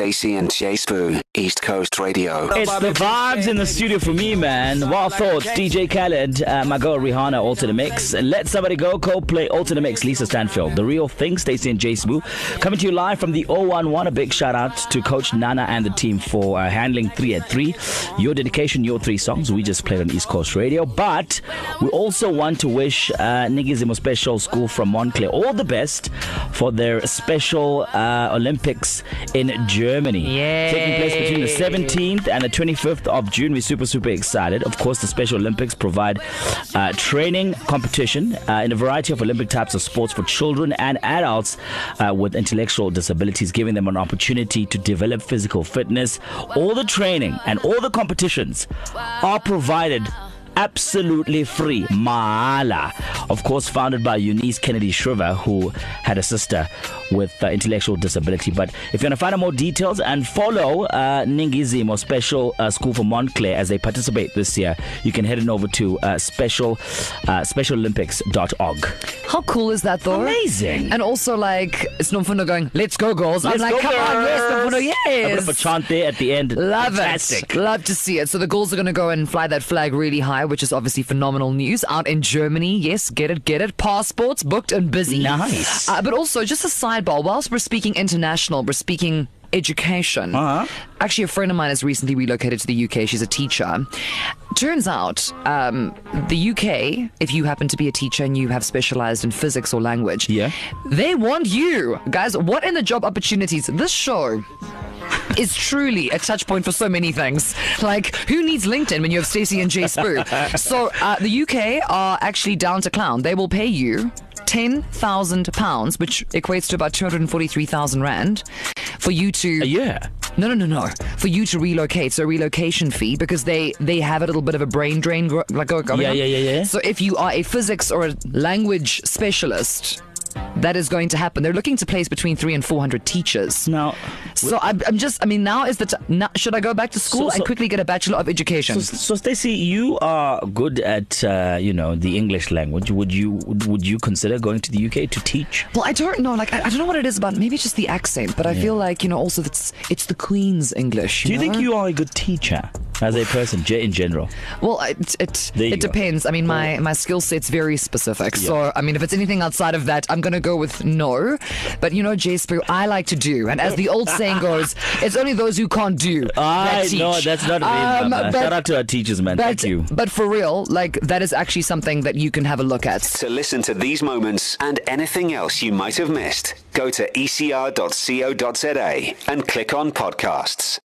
Stacey and J Sbu, East Coast Radio. It's the vibes in the studio for me, man. Wild thoughts, DJ Khaled, uh, my girl Rihanna, all to the Mix. Let Somebody Go, Coldplay, Alter the Mix, Lisa Stansfield. The real thing, Stacey and J Sbu. Coming to you live from the 011. A big shout out to Coach Nana and the team for uh, handling 3 at 3. Your dedication, your three songs. We just played on East Coast Radio. But we also want to wish uh, Special School from Montclair all the best for their special uh, Olympics in Germany. Yay. Taking place between the 17th and the 25th of June. We're super, super excited. Of course, the Special Olympics provide uh, training competition uh, in a variety of Olympic types of sports for children and adults uh, with intellectual disabilities, giving them an opportunity to develop physical fitness. All the training and all the competitions are provided absolutely free, mahala. Of course, founded by Eunice Kennedy Shriver, who had a sister with uh, intellectual disability. But if you want to find out more details and follow uh, Ningizimu Special uh, School for Montclair as they participate this year, you can head on over to uh, special uh, specialolympics.org. How cool is that though? Amazing. And also like it's Nomfundo going, let's go girls. Let's I'm like, come on, yes, girls. Nomfundo, A bit yes. of a chant there at the end. Love Fantastic. it. Love to see it. So the girls are going to go and fly that flag really high, which is obviously phenomenal news. Out in Germany, yes, get it, get it. Passports booked and busy. Nice. Uh, but also, just a sidebar. Whilst we're speaking international, we're speaking education. Uh-huh. Actually, a friend of mine has recently relocated to the UK. She's a teacher. Turns out, um, the UK, if you happen to be a teacher and you have specialized in physics or language, Yeah. they want you. Guys, what in the job opportunities? This show is truly a touch point for so many things. Like, who needs LinkedIn when you have Stacey and J Sbu? so, uh, the UK are actually down to clown. They will pay you. £10,000, which equates to about 243,000 Rand, for you to. A year. No, no, no, no. For you to relocate, so a relocation fee because they they have a little bit of a brain drain, like going Yeah, on. yeah, yeah, yeah. So if you are a physics or a language specialist, that is going to happen. They're looking to place between three and four hundred teachers. Now, So I'm, I'm just, I mean, now is the t- now, should I go back to school So- so- and quickly get a bachelor of education? So, so Stacey, you are good at uh, you know the English language. Would you would you consider going to the UK to teach? well, I don't know. Like, I, I don't know what it is about. Maybe it's just the accent, but I feel like you know, also it's it's the Queen's English. Do you think you are a good teacher as a person, in general? Well, it it, There you it go. depends. I mean, my my skill set's very specific. So, I mean, if it's anything outside of that, I'm gonna go with no. But you know, J Sbu, I like to do, and as the old saying goes, it's only those who can't do I that teach. no, that's not real. Um, Mama. but- Shout out to our teachers, man. But, Thank you. but for real, like that is actually something that you can have a look at. To listen to these moments and anything else you might have missed, go to ecr.co.za and click on podcasts.